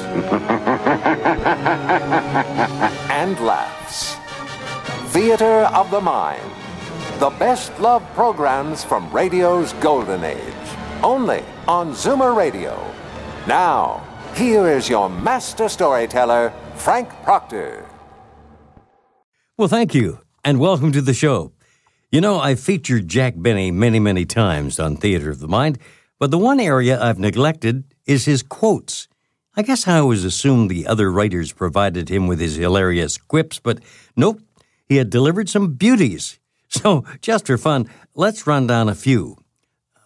and laughs. Theater of the Mind. The best love programs from radio's golden age. Only on Zoomer Radio. Now, here is your master storyteller, Frank Proctor. Well, thank you, and welcome to the show. You know, I've featured Jack Benny many, many times on Theater of the Mind, but the one area I've neglected is his quotes. I guess I always assumed the other writers provided him with his hilarious quips, but nope, he had delivered some beauties. So, just for fun, let's run down a few.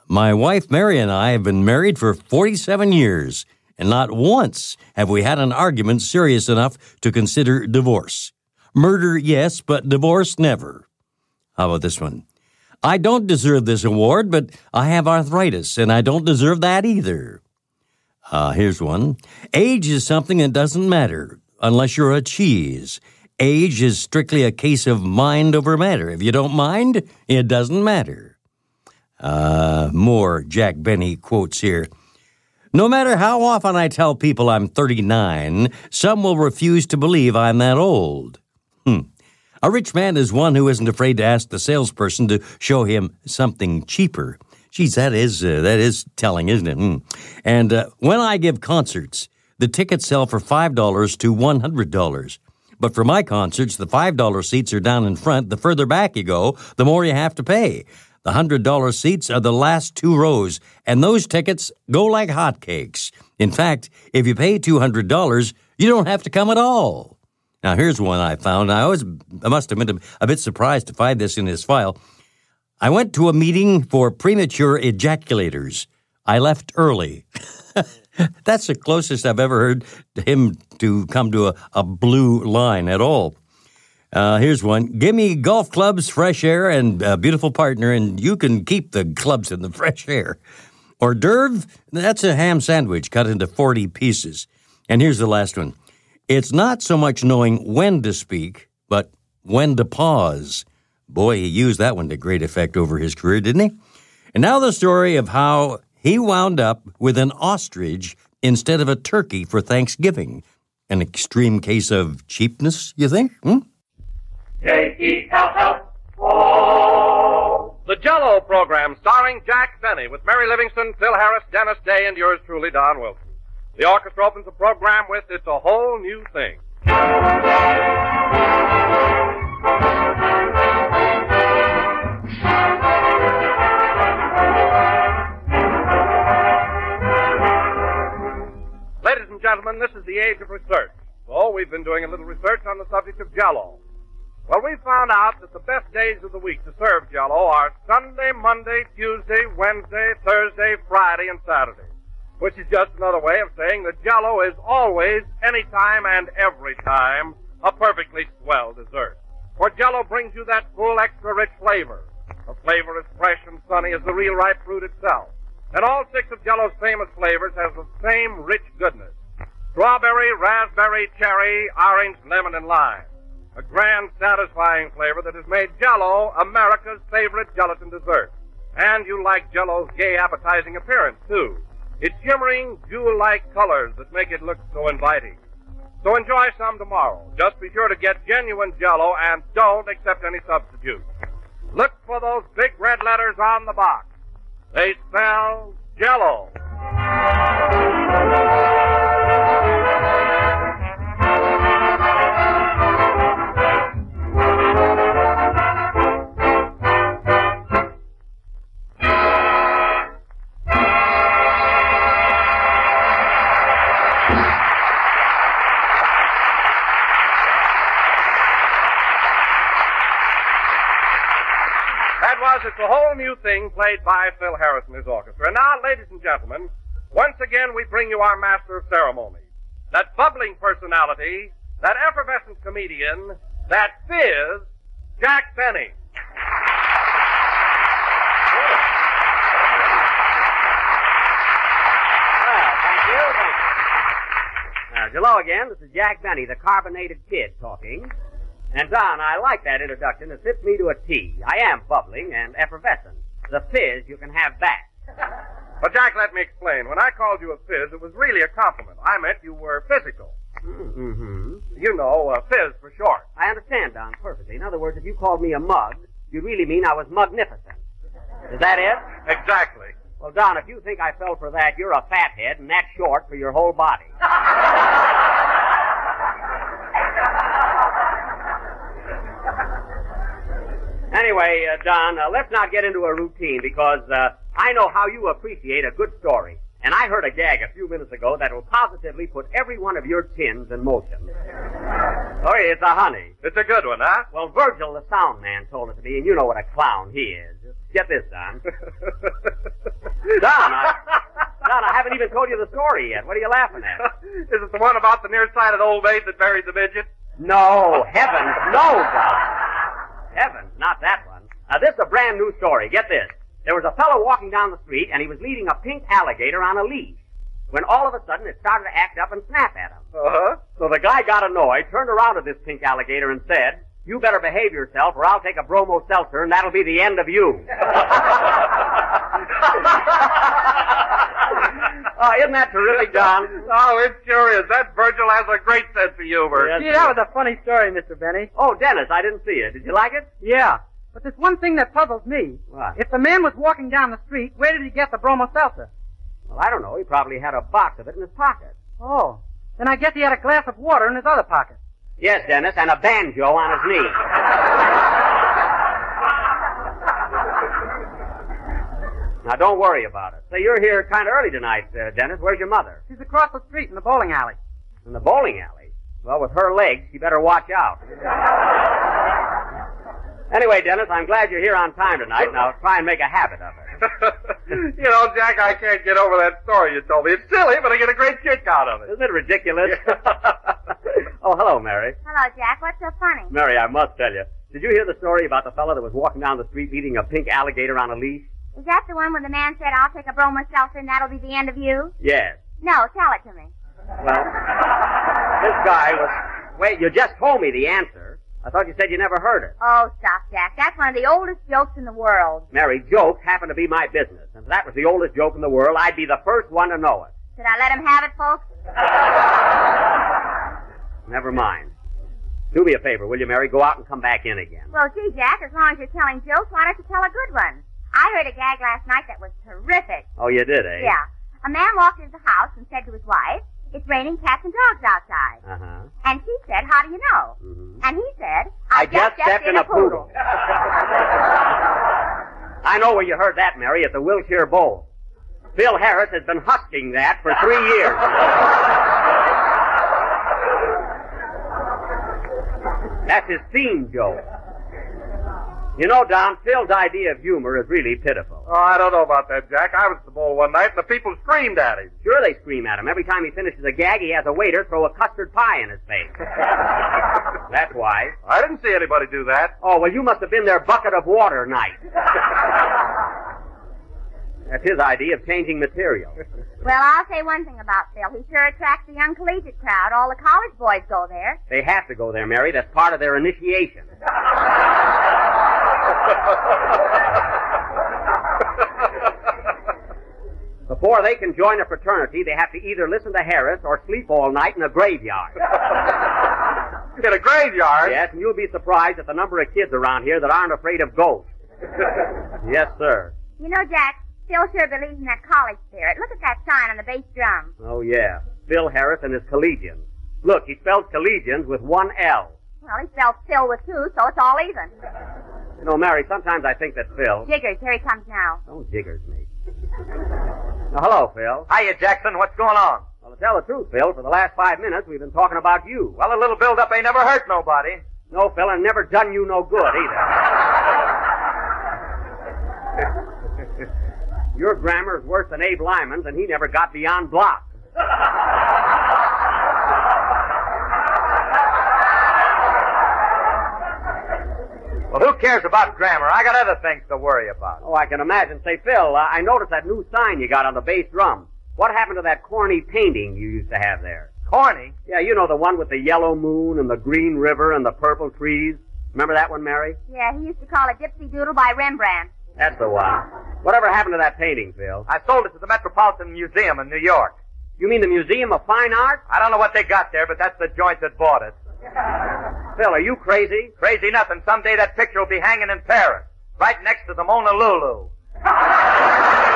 My wife Mary and I have been married for 47 years, and not once have we had an argument serious enough to consider divorce. Murder, yes, but divorce, never. How about this one? I don't deserve this award, but I have arthritis, and I don't deserve that either. Uh, here's one. Age is something that doesn't matter unless you're a cheese. Age is strictly a case of mind over matter. If you don't mind, it doesn't matter. Uh, more Jack Benny quotes here. No matter how often I tell people I'm 39, some will refuse to believe I'm that old. Hmm. A rich man is one who isn't afraid to ask the salesperson to show him something cheaper. Geez, that is uh, that is telling, isn't it? Hmm. And uh, when I give concerts, the tickets sell for five dollars to one hundred dollars. But for my concerts, the five dollar seats are down in front. The further back you go, the more you have to pay. The hundred dollar seats are the last two rows, and those tickets go like hotcakes. In fact, if you pay two hundred dollars, you don't have to come at all. Now, here's one I found. I was, I must have been a bit surprised to find this in his file. I went to a meeting for premature ejaculators. I left early. That's the closest I've ever heard him to come to a, a blue line at all. Uh, here's one. Give me golf clubs, fresh air, and a beautiful partner, and you can keep the clubs in the fresh air. Hors d'oeuvre, that's a ham sandwich cut into 40 pieces. And here's the last one. It's not so much knowing when to speak, but when to pause. Boy, he used that one to great effect over his career, didn't he? And now the story of how he wound up with an ostrich instead of a turkey for Thanksgiving. An extreme case of cheapness, you think? Hmm? The Jello program starring Jack Benny with Mary Livingstone, Phil Harris, Dennis Day, and yours truly, Don Wilson. The orchestra opens the program with It's a Whole New Thing. Gentlemen, this is the age of research. So we've been doing a little research on the subject of Jello. Well, we found out that the best days of the week to serve Jello are Sunday, Monday, Tuesday, Wednesday, Thursday, Friday, and Saturday which is just another way of saying that Jello is always, anytime, and every time a perfectly swell dessert. For Jello brings you that full, extra rich flavor. A flavor as fresh and sunny as the real ripe fruit itself. And all six of Jello's famous flavors has the same rich goodness. Strawberry, raspberry, cherry, orange, lemon, and lime. A grand, satisfying flavor that has made Jello America's favorite gelatin dessert. And you like Jello's gay, appetizing appearance, too. It's shimmering, jewel-like colors that make it look so inviting. So enjoy some tomorrow. Just be sure to get genuine Jello and don't accept any substitutes. Look for those big red letters on the box. They spell Jello. Was It's a Whole New Thing played by Phil Harris and his orchestra. And now, ladies and gentlemen, once again we bring you our master of ceremonies. that bubbling personality, that effervescent comedian, that fizz, Jack Benny. Well, thank you, hello again. This is Jack Benny, the carbonated kid, talking. And Don, I like that introduction. It fits me to a T. I am bubbling and effervescent. The fizz you can have back. But Jack, let me explain. When I called you a fizz, it was really a compliment. I meant you were physical. Mm-hmm. You know, uh, fizz for short. I understand, Don, perfectly. In other words, if you called me a mug, you really mean I was magnificent. Is that it? Exactly. Well, Don, if you think I fell for that, you're a fathead, and that's short for your whole body. anyway, uh, Don, uh, let's not get into a routine because uh, I know how you appreciate a good story. And I heard a gag a few minutes ago that will positively put every one of your tins in motion. Sorry, it's a honey. It's a good one, huh? Well, Virgil, the sound man, told it to me, and you know what a clown he is. Get this, Don. Don, I, Don, I haven't even told you the story yet. What are you laughing at? Is it the one about the nearsighted old maid that buried the midget? No, heavens, no, Don. Heavens, not that one. Now, this is a brand new story. Get this. There was a fellow walking down the street, and he was leading a pink alligator on a leash. When all of a sudden it started to act up and snap at him. Uh-huh. So the guy got annoyed, turned around to this pink alligator and said, You better behave yourself, or I'll take a bromo seltzer, and that'll be the end of you. Oh, isn't that terrific, John? Oh, it sure is. That Virgil has a great sense of humor. Yes. Gee, that was a funny story, Mr. Benny. Oh, Dennis, I didn't see it. Did you like it? Yeah. But there's one thing that puzzles me. What? If the man was walking down the street, where did he get the bromo seltzer? Well, I don't know. He probably had a box of it in his pocket. Oh. Then I guess he had a glass of water in his other pocket. Yes, Dennis, and a banjo on his knee. now, don't worry about it. Say, you're here kind of early tonight, uh, Dennis. Where's your mother? She's across the street in the bowling alley. In the bowling alley. Well, with her legs, you better watch out. anyway, Dennis, I'm glad you're here on time tonight. Now, try and make a habit of it. you know, Jack, I can't get over that story you told me. It's silly, but I get a great kick out of it. Isn't it ridiculous? oh, hello, Mary. Hello, Jack. What's so funny? Mary, I must tell you. Did you hear the story about the fellow that was walking down the street leading a pink alligator on a leash? Is that the one where the man said, I'll take a bromo seltzer and that'll be the end of you? Yes. No, tell it to me. Well, this guy was. Wait, you just told me the answer. I thought you said you never heard it. Oh, stop, Jack. That's one of the oldest jokes in the world. Mary, jokes happen to be my business. And if that was the oldest joke in the world, I'd be the first one to know it. Should I let him have it, folks? Never mind. Do me a favor, will you, Mary? Go out and come back in again. Well, gee, Jack, as long as you're telling jokes, why don't you tell a good one? I heard a gag last night that was terrific. Oh, you did, eh? Yeah. A man walked into the house and said to his wife, It's raining cats and dogs outside. Uh huh. And she said, How do you know? Mhm. And he said, I just stepped in a poodle. I know where you heard that, Mary, at the Wilshire Bowl. Phil Harris has been husking that for three years. That's his theme joke. You know, Don, Phil's idea of humor is really pitiful. Oh, I don't know about that, Jack. I was at the bowl one night and the people screamed at him. Sure, they scream at him. Every time he finishes a gag, he has a waiter throw a custard pie in his face. That's why. I didn't see anybody do that. Oh, well, you must have been their bucket of water night. That's his idea of changing material. Well, I'll say one thing about Phil. He sure attracts the young collegiate crowd. All the college boys go there. They have to go there, Mary. That's part of their initiation. Before they can join a fraternity, they have to either listen to Harris or sleep all night in a graveyard. In a graveyard. Yes, and you'll be surprised at the number of kids around here that aren't afraid of ghosts. yes, sir. You know, Jack, Phil sure believes in that college spirit. Look at that sign on the bass drum. Oh, yeah. Phil Harris and his collegians. Look, he spells collegians with one L. Well, he spells Phil with two, so it's all even. You know, Mary, sometimes I think that Phil. Jiggers, here he comes now. Don't jiggers me. Now, hello, Phil. Hiya, Jackson. What's going on? Well, to tell the truth, Phil, for the last five minutes we've been talking about you. Well, a little build-up ain't never hurt nobody. No, Phil, and never done you no good either. Your grammar's worse than Abe Lyman's, and he never got beyond block. Well, who cares about grammar? I got other things to worry about. Oh, I can imagine. Say, Phil, uh, I noticed that new sign you got on the bass drum. What happened to that corny painting you used to have there? Corny? Yeah, you know the one with the yellow moon and the green river and the purple trees. Remember that one, Mary? Yeah, he used to call it Gypsy Doodle by Rembrandt. That's the one. Whatever happened to that painting, Phil? I sold it to the Metropolitan Museum in New York. You mean the Museum of Fine Art? I don't know what they got there, but that's the joint that bought it. Phil, are you crazy? Crazy nothing. Someday that picture will be hanging in Paris, right next to the Mona Lulu.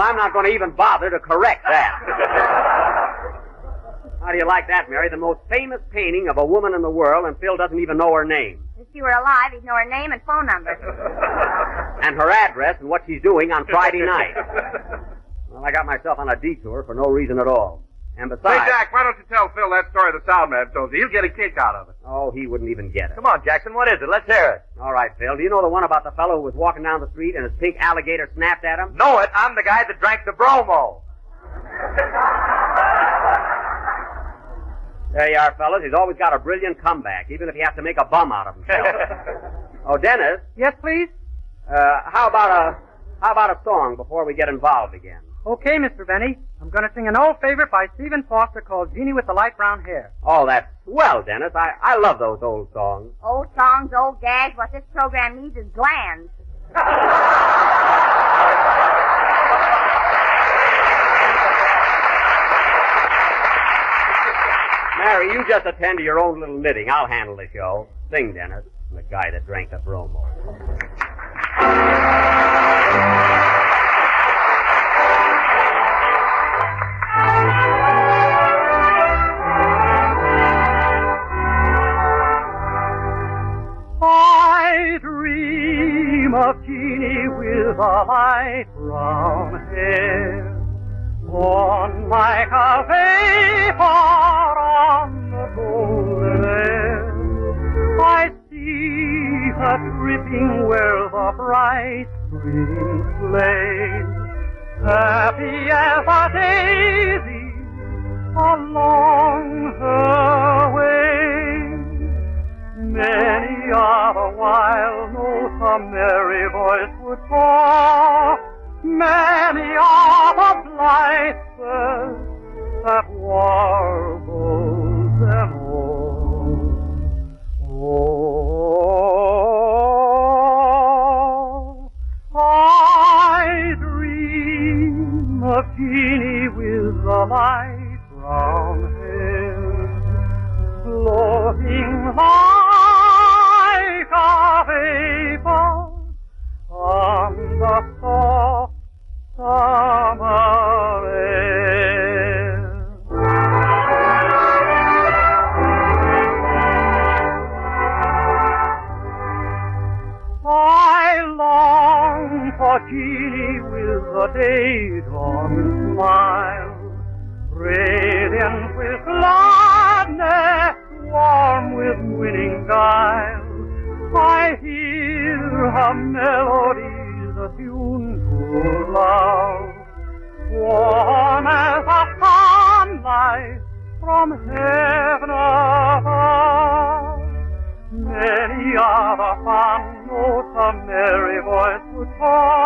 Well, I'm not going to even bother to correct that. How do you like that, Mary? The most famous painting of a woman in the world, and Phil doesn't even know her name. If she were alive, he'd know her name and phone number. and her address and what she's doing on Friday night. well, I got myself on a detour for no reason at all. And Say, besides, Jack, why don't you tell Phil that story the sound man told you? He'll get a kick out of it. oh, he wouldn't even get it. Come on, Jackson, what is it? Let's hear it. All right, Phil. Do you know the one about the fellow who was walking down the street and his pink alligator snapped at him? Know it. I'm the guy that drank the bromo. There you are, fellas. He's always got a brilliant comeback, even if he has to make a bum out of himself. oh, Dennis, Yes, please? uh, how about a how about a song before we get involved again? Okay, Mr. Benny. I'm going to sing an old favorite by Stephen Foster called Jeanie with the Light Brown Hair. Oh, that's swell, Dennis. I, I love those old songs. Old songs, old gags. What this program needs is glands. Mary, you just attend to your own little knitting. I'll handle the show. Sing, Dennis. The guy that drank the bromo. A light brown hair, born like a vapor on the golden air. I see her dripping where the bright spring plays, happy as a daisy along her way. Many are the wild a merry voice would call. Many are the blithe that warble them all. Oh, I dream of Jeanie with the light brown hair floating like melodies attuned to love, warm as a sunlight from heaven above. Many are the fond notes a merry voice would call,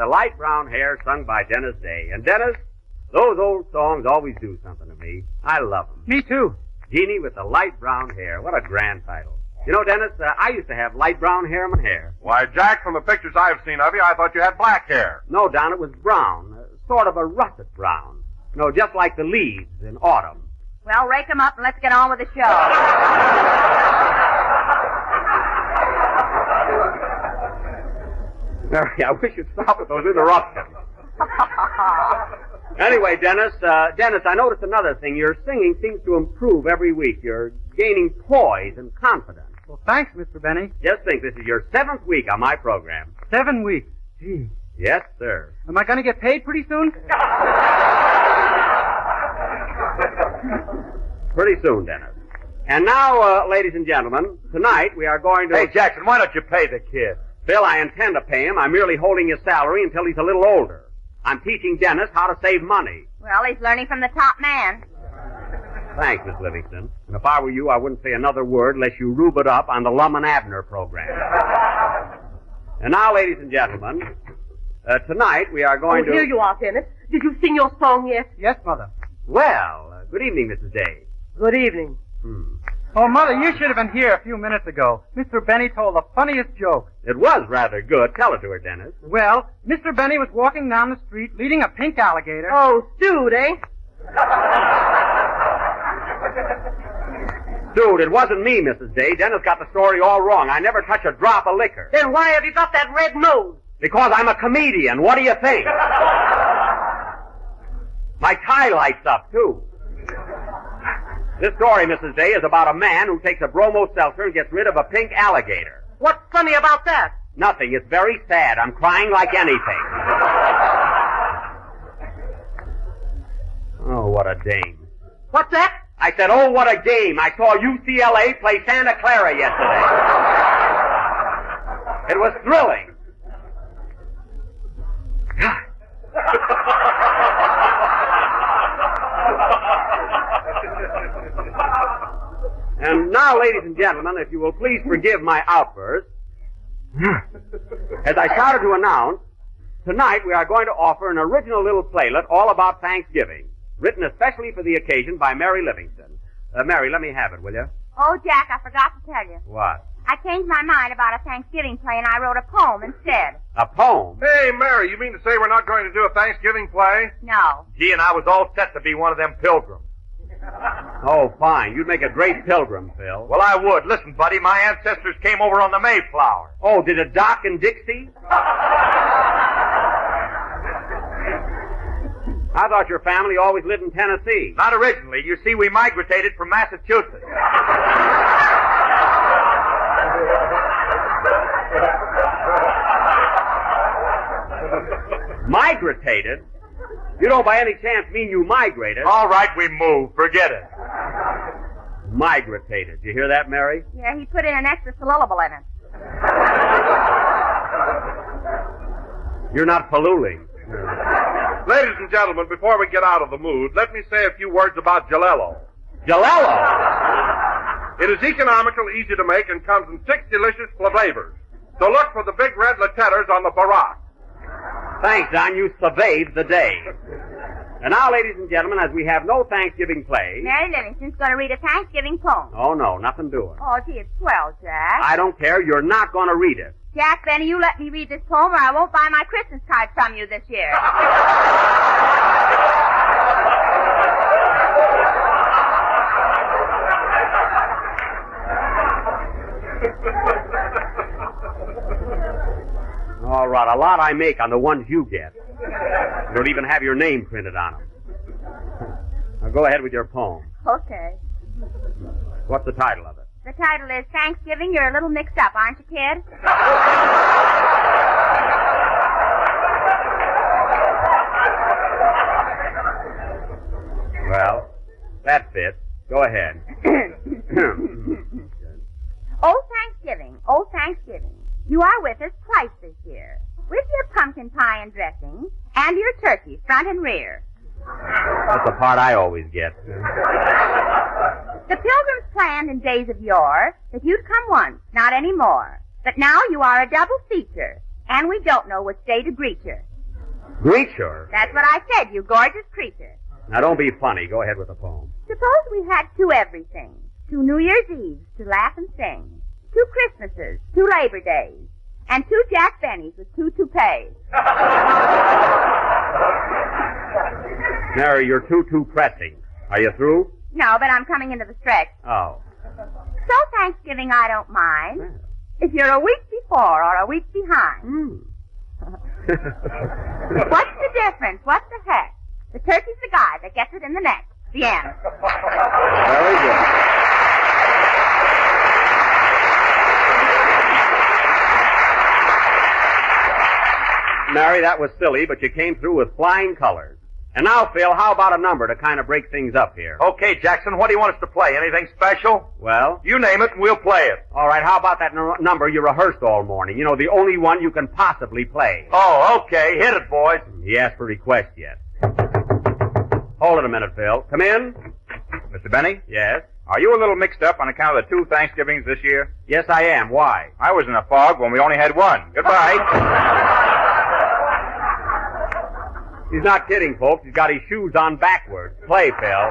the light brown hair sung by Dennis Day. And Dennis, those old songs always do something to me. I love them. Me too. Jeanie with the light brown hair. What a grand title. You know, Dennis, uh, I used to have light brown hair in my hair. Why, Jack, from the pictures I've seen of you, I thought you had black hair. No, Don, it was brown. Uh, sort of a russet brown. You know, just like the leaves in autumn. Well, rake rake 'em up and let's get on with the show. Mary, I wish you'd stop with those interruptions. Anyway, Dennis, uh, Dennis, I noticed another thing. Your singing seems to improve every week. You're gaining poise and confidence. Well, thanks, Mr. Benny. Just think, this is your seventh week on my program. Seven weeks. Gee. Yes, sir. Am I going to get paid pretty soon? Pretty soon, Dennis. And now, uh, ladies and gentlemen, tonight we are going to. Hey, Jackson, why don't you pay the kid? Phil, I intend to pay him. I'm merely holding his salary until he's a little older. I'm teaching Dennis how to save money. well, he's learning from the top man. Thanks, Miss Livingstone. And if I were you, I wouldn't say another word unless you rube it up on the Lum and Abner program. and now, ladies and gentlemen, uh, tonight we are going oh, to. here you are, Dennis. Did you sing your song yet? Yes, Mother. Well, uh, good evening, Mrs. Day. Good evening. Hmm. Oh, Mother, you should have been here a few minutes ago. Mr. Benny told the funniest joke. It was rather good. Tell it to her, Dennis. Well, Mr. Benny was walking down the street leading a pink alligator. Oh, dude, eh? Dude, it wasn't me, Mrs. Day. Dennis got the story all wrong. I never touch a drop of liquor. Then why have you got that red nose? Because I'm a comedian. What do you think? My tie lights up, too. This story, Mrs. Day, is about a man who takes a bromo seltzer and gets rid of a pink alligator. What's funny about that? Nothing. It's very sad. I'm crying like anything. Oh, what a dame. What's that? I said, oh, what a game. I saw UCLA play Santa Clara yesterday. It was thrilling. And now, ladies and gentlemen, if you will please forgive my outburst, as I started to announce, tonight we are going to offer an original little playlet all about Thanksgiving, written especially for the occasion by Mary Livingstone. Uh, Mary, let me have it, will you? Oh, Jack, I forgot to tell you. What? I changed my mind about a Thanksgiving play and I wrote a poem instead. A poem? Hey, Mary, you mean to say we're not going to do a Thanksgiving play? No. Gee, and I was all set to be one of them pilgrims. Oh, fine. You'd make a great pilgrim, Phil. Well, I would. Listen, buddy, my ancestors came over on the Mayflower. Oh, did it dock in Dixie? I thought your family always lived in Tennessee. Not originally. You see, we migrated from Massachusetts. Migrated? You don't by any chance mean you migrated? Eh? All right, we move. Forget it. Migrated. You hear that, Mary? Yeah, he put in an extra syllable in it. You're not polluting. Ladies and gentlemen, before we get out of the mood, let me say a few words about Jalelo. Jalelo! It is economical, easy to make, and comes in six delicious flavors. So look for the big red letters on the barack. Thanks, Don. You surveyed the day. And now, ladies and gentlemen, as we have no Thanksgiving play. Mary Livingstone's going to read a Thanksgiving poem. Oh, no, nothing doing. Oh, gee, it's swell, Jack. I don't care. You're not going to read it. Jack Benny, you let me read this poem or I won't buy my Christmas card from you this year. All right, a lot I make on the ones you get. You don't even have your name printed on them. Now go ahead with your poem. okay. What's the title of it? The title is Thanksgiving. You're a little mixed up, aren't you, kid? Well, that fits. Go ahead. oh, Thanksgiving. Oh, Thanksgiving. You are with us twice this year. With your pumpkin pie and dressing, and your turkey, front and rear. That's the part I always get. The pilgrims planned in days of yore that you'd come once, not any more. But now you are a double feature, and we don't know which day to greet you. Greet her. That's what I said, you gorgeous creature. Now don't be funny. Go ahead with the poem. Suppose we had two everything. Two New Year's Eves to laugh and sing. Two Christmases, two Labor Days, and two Jack Bennies with two toupees. Mary, you're too, too pressing. Are you through? No, but I'm coming into the stretch. Oh. So Thanksgiving I don't mind. If you're a week before or a week behind. Hmm. What's the difference? What the heck? The turkey's the guy that gets it in the neck. The end. Very good. Mary, that was silly, but you came through with flying colors. And now, Phil, how about a number to kind of break things up here? Okay, Jackson, what do you want us to play? Anything special? Well, You name it and we'll play it. all right, how about that n- number you rehearsed all morning? You know, the only one you can possibly play. Oh, okay. Hit it, boys. He asked for request yet. Hold it a minute, Phil. Come in. Mr. Benny, Yes. are you a little mixed up on account of the two Thanksgivings this year? Yes, I am. Why? I was in a fog when we only had one. Goodbye. He's not kidding, folks. He's got his shoes on backwards. Play, Phil.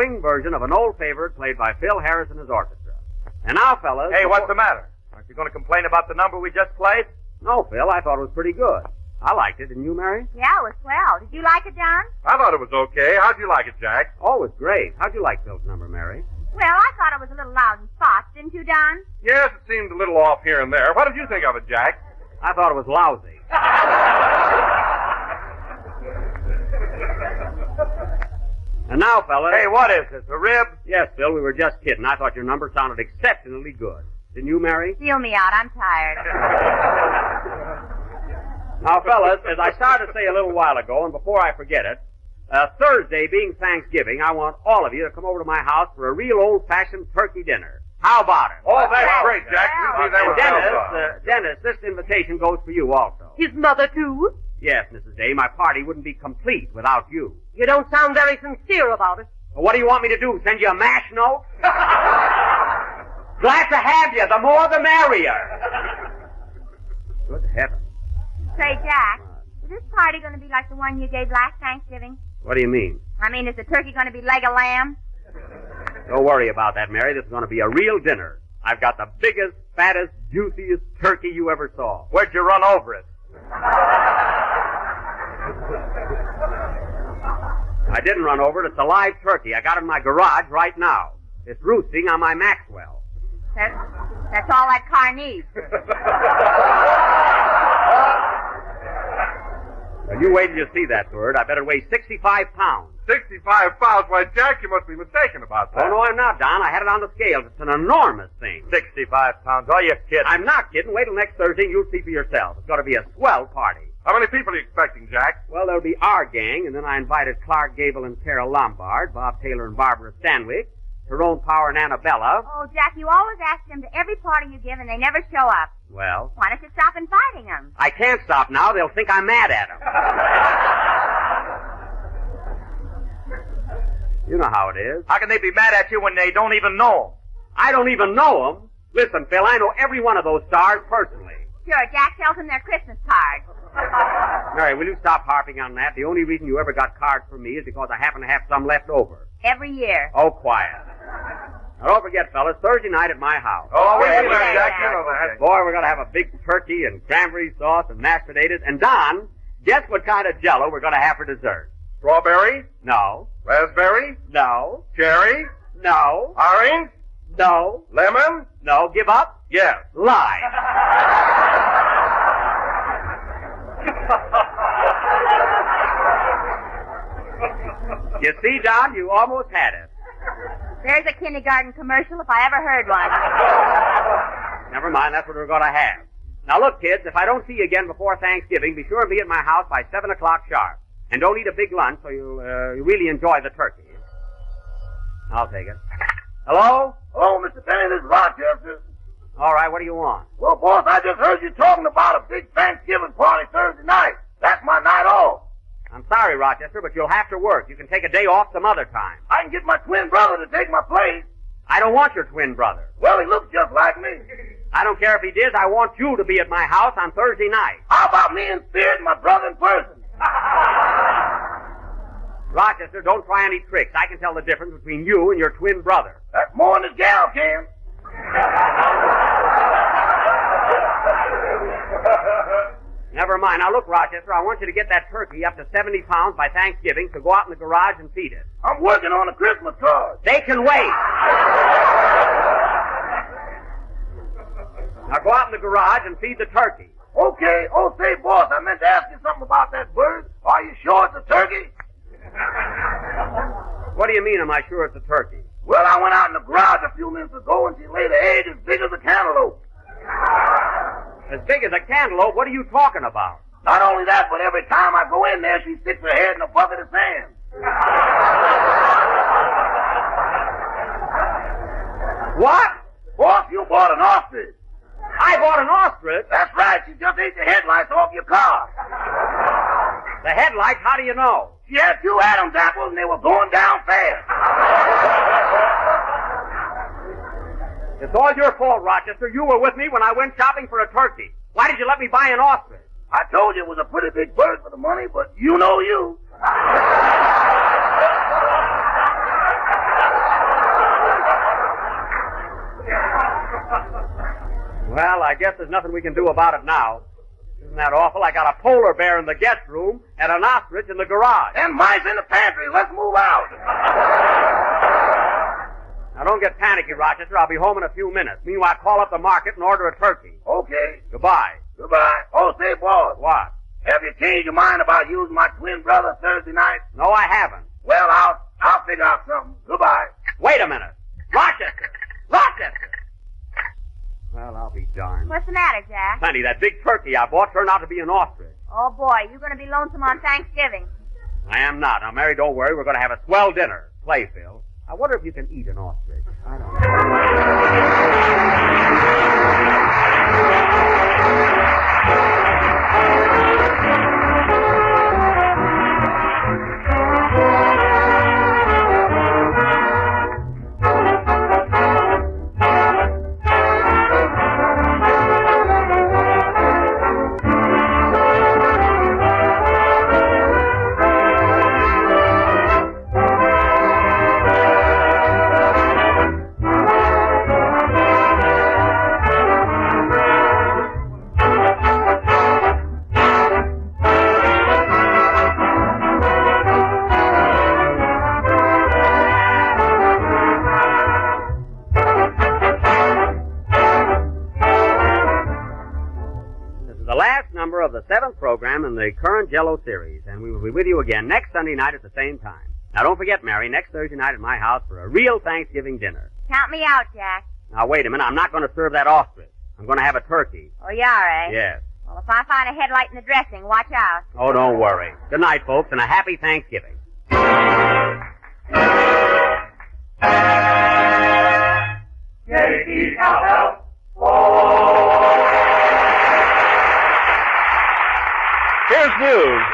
Swing version of an old favorite played by Phil Harris and his orchestra. And now, fellas. Hey, what's the matter? Aren't you going to complain about the number we just played? No, Phil, I thought it was pretty good. I liked it, didn't you, Mary? Yeah, it was swell. Did you like it, John? I thought it was okay. How'd you like it, Jack? Oh, it was great. How'd you like Phil's number, Mary? Well, I thought it was a little loud in spots, didn't you, Don? Yes, it seemed a little off here and there. What did you think of it, Jack? I thought it was lousy. and now, fellas. Hey, what is this? A rib? Yes, Phil, we were just kidding. I thought your number sounded exceptionally good. Didn't you, Mary? Feel me out. I'm tired. Now, fellas, as I started to say a little while ago, and before I forget it, uh, Thursday being Thanksgiving, I want all of you to come over to my house for a real old-fashioned turkey dinner. How about it? Oh, that's great, Jack. We'll be there And with Dennis, Elsa. uh, Dennis, this invitation goes for you also. His mother, too? Yes, Mrs. Day, my party wouldn't be complete without you. You don't sound very sincere about it. Well, what do you want me to do? Send you a mash note? Glad to have you. The more the merrier. Good heavens. Say, Jack, is this party going to be like the one you gave last Thanksgiving? What do you mean? I mean, is the turkey going to be leg of lamb? Don't worry about that, Mary. This is going to be a real dinner. I've got the biggest, fattest, juiciest turkey you ever saw. Where'd you run over it? I didn't run over it. It's a live turkey. I got it in my garage right now. It's roosting on my Maxwell. That's, that's all that car needs. Now, you wait till you see that bird. I bet it weighs 65 pounds. 65 pounds? Why, Jack, you must be mistaken about that. Oh, no, I'm not, Don. I had it on the scales. It's an enormous thing. 65 pounds. Are you kidding? I'm not kidding. Wait till next Thursday and you'll see for yourself. It's going to be a swell party. How many people are you expecting, Jack? Well, there'll be our gang, and then I invited Clark Gable and Carole Lombard, Bob Taylor and Barbara Stanwyck, Tyrone Power and Annabella. Oh, Jack, you always ask them to every party you give, and they never show up. Well, Why don't you stop inviting them? I can't stop now. They'll think I'm mad at them. you know how it is. How can they be mad at you when they don't even know 'em? I don't even know them. Listen, Phil, I know every one of those stars personally. Sure, Jack sells them their Christmas cards. Mary, will you stop harping on that? The only reason you ever got cards from me is because I happen to have some left over. Every year. Oh, quiet. Now, don't forget, fellas, Thursday night at my house. Oh, we Yeah, know that, yeah, Jack. You know that. Boy, we're going to have a big turkey and cranberry sauce and mashed potatoes. And Don, guess what kind of jello we're going to have for dessert? Strawberry, No. raspberry, No. cherry, No. orange, No. lemon. No. Give up? Yes. Lie. you see, Don, you almost had it. There's a kindergarten commercial if I ever heard one. Never mind, that's what we're going to have. Now look, kids, if I don't see you again before Thanksgiving, be sure and be at my house by 7 o'clock sharp. And don't eat a big lunch so you'll uh, you really enjoy the turkey. I'll take it. Hello? Hello, Mr. Benny, this is Rochester. All right, what do you want? Well, boss, I just heard you talking about a big Thanksgiving party Thursday night. That's my night off. Sorry, Rochester, but you'll have to work. You can take a day off some other time. I can get my twin brother to take my place. I don't want your twin brother. Well, he looks just like me. I don't care if he does. I want you to be at my house on Thursday night. How about me in spirit and my brother in person? Rochester, don't try any tricks. I can tell the difference between you and your twin brother. That's more than this gal can. Never mind. Now look, Rochester, I want you to get that turkey up to 70 pounds by Thanksgiving, so go out in the garage and feed it. I'm working on a Christmas card. They can wait. Now go out in the garage and feed the turkey. Okay. Oh, say, boss, I meant to ask you something about that bird. Are you sure it's a turkey? What do you mean, am I sure it's a turkey? Well, I went out in the garage a few minutes ago and she laid an egg as big as a cantaloupe. As big as a cantaloupe? What are you talking about? Not only that, but every time I go in there, she sticks her head in a bucket of sand. What? Boss, you bought an ostrich. I bought an ostrich. That's right. She just ate the headlights off your car. The headlights, how do you know? She had two Adam's apples and they were going down fast. It's all your fault, Rochester. You were with me when I went shopping for a turkey. Why did you let me buy an ostrich? I told you it was a pretty big bird for the money, but you know you. Well, I guess there's nothing we can do about it now. Isn't that awful? I got a polar bear in the guest room and an ostrich in the garage. And mice in the pantry. Let's move out. Now don't get panicky, Rochester. I'll be home in a few minutes. Meanwhile, call up the market and order a turkey. Okay. Goodbye. Goodbye. Oh, say, boss. What? Have you changed your mind about using my twin brother Thursday night? No, I haven't. Well, I'll I'll figure out something. Goodbye. Wait a minute. Rochester! Rochester! Well, I'll be darned. What's the matter, Jack? Plenty, that big turkey I bought turned out to be an ostrich. Oh, boy, you're going to be lonesome on Thanksgiving. I am not. Now, Mary, don't worry. We're going to have a swell dinner. Play, Phil. I wonder if you can eat an ostrich. I don't know. The current Jello series, and we will be with you again next Sunday night at the same time. Now, don't forget, Mary, next Thursday night at my house for a real Thanksgiving dinner. Count me out, Jack. Now, wait a minute. I'm not going to serve that ostrich. I'm going to have a turkey. Oh, you are, eh? Yes. Well, if I find a headlight in the dressing, watch out. Oh, don't worry. Good night, folks, and a happy Thanksgiving.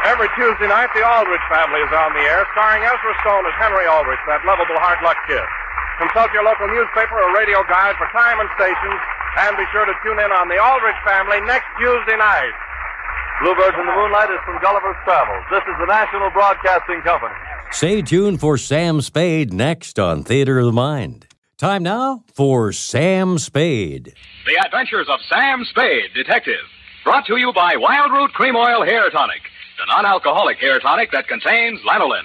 Every Tuesday night, the Aldrich family is on the air, starring Ezra Stone as Henry Aldrich, that lovable hard luck kid. Consult your local newspaper or radio guide for time and stations, and be sure to tune in on the Aldrich family next Tuesday night. Bluebirds in the Moonlight is from Gulliver's Travels. This is the National Broadcasting Company. Stay tuned for Sam Spade next on Theater of the Mind. Time now for Sam Spade. The Adventures of Sam Spade, Detective. Brought to you by Wildroot Cream Oil Hair Tonic, the non alcoholic hair tonic that contains lanolin.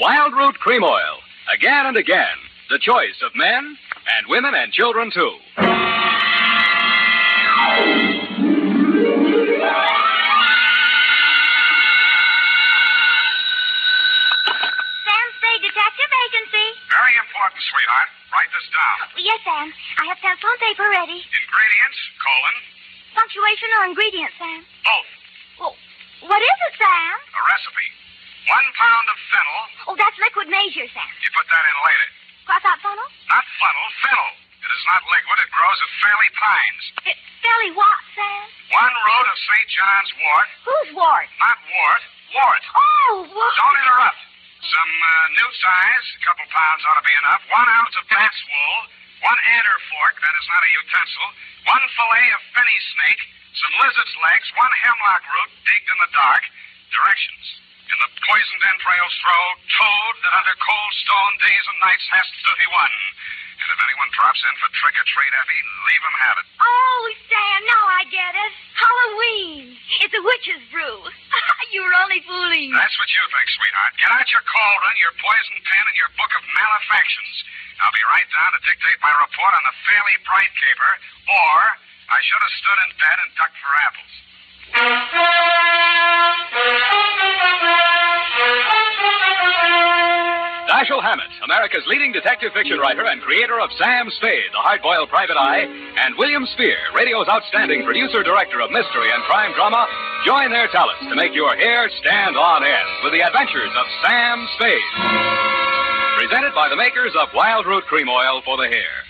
Wildroot Cream Oil. Again and again. The choice of men and women and children, too. Sam Spade Detective Agency. Very important, sweetheart. Write this down. Oh, yes, Sam. I have pencil and paper ready. Ingredients, colon, Punctuation or ingredients, Sam? both. What is it, Sam? A recipe. One pound of fennel. Oh, that's liquid measure, Sam. You put that in later. Cross out funnel? Not funnel, fennel. It is not liquid. It grows at Fairley Pines. It's fairly what, Sam? One root of St. John's wort. Who's wart? Not wart, wart. Oh, what? Don't interrupt. Some uh, newt size, a couple pounds ought to be enough. One ounce of bat's wool. One adder fork, that is not a utensil. One fillet of fenny snake. Some lizard's legs. One hemlock root digged in the dark. Directions. In the poisoned entrails throw toad that under cold stone days and nights has 31. And if anyone drops in for trick or treat, Effie, leave 'em have it. Oh, Sam, now I get it. Halloween. It's a witch's brew. you were only fooling. That's what you think, sweetheart. Get out your cauldron, your poison pen, and your book of malefactions. I'll be right down to dictate my report on the fairly bright caper, or I should have stood in bed and ducked for apples. Dashiell Hammett, America's leading detective fiction writer and creator of Sam Spade, the hard-boiled private eye, and William Spier, radio's outstanding producer-director of mystery and crime drama, join their talents to make your hair stand on end with the adventures of Sam Spade. Presented by the makers of Wildroot Cream Oil for the hair.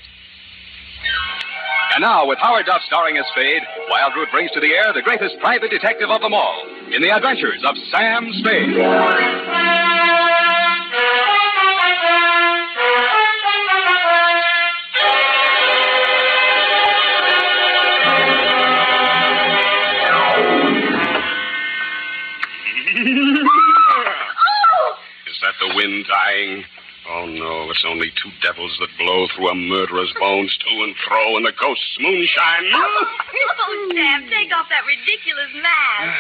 And now, with Howard Duff starring as Spade, Wildroot brings to the air the greatest private detective of them all in the adventures of Sam Spade. Is that the wind dying? Oh, no, it's only two devils that blow through a murderer's bones to and fro in the ghost's moonshine. Oh, Sam, take off that ridiculous mask.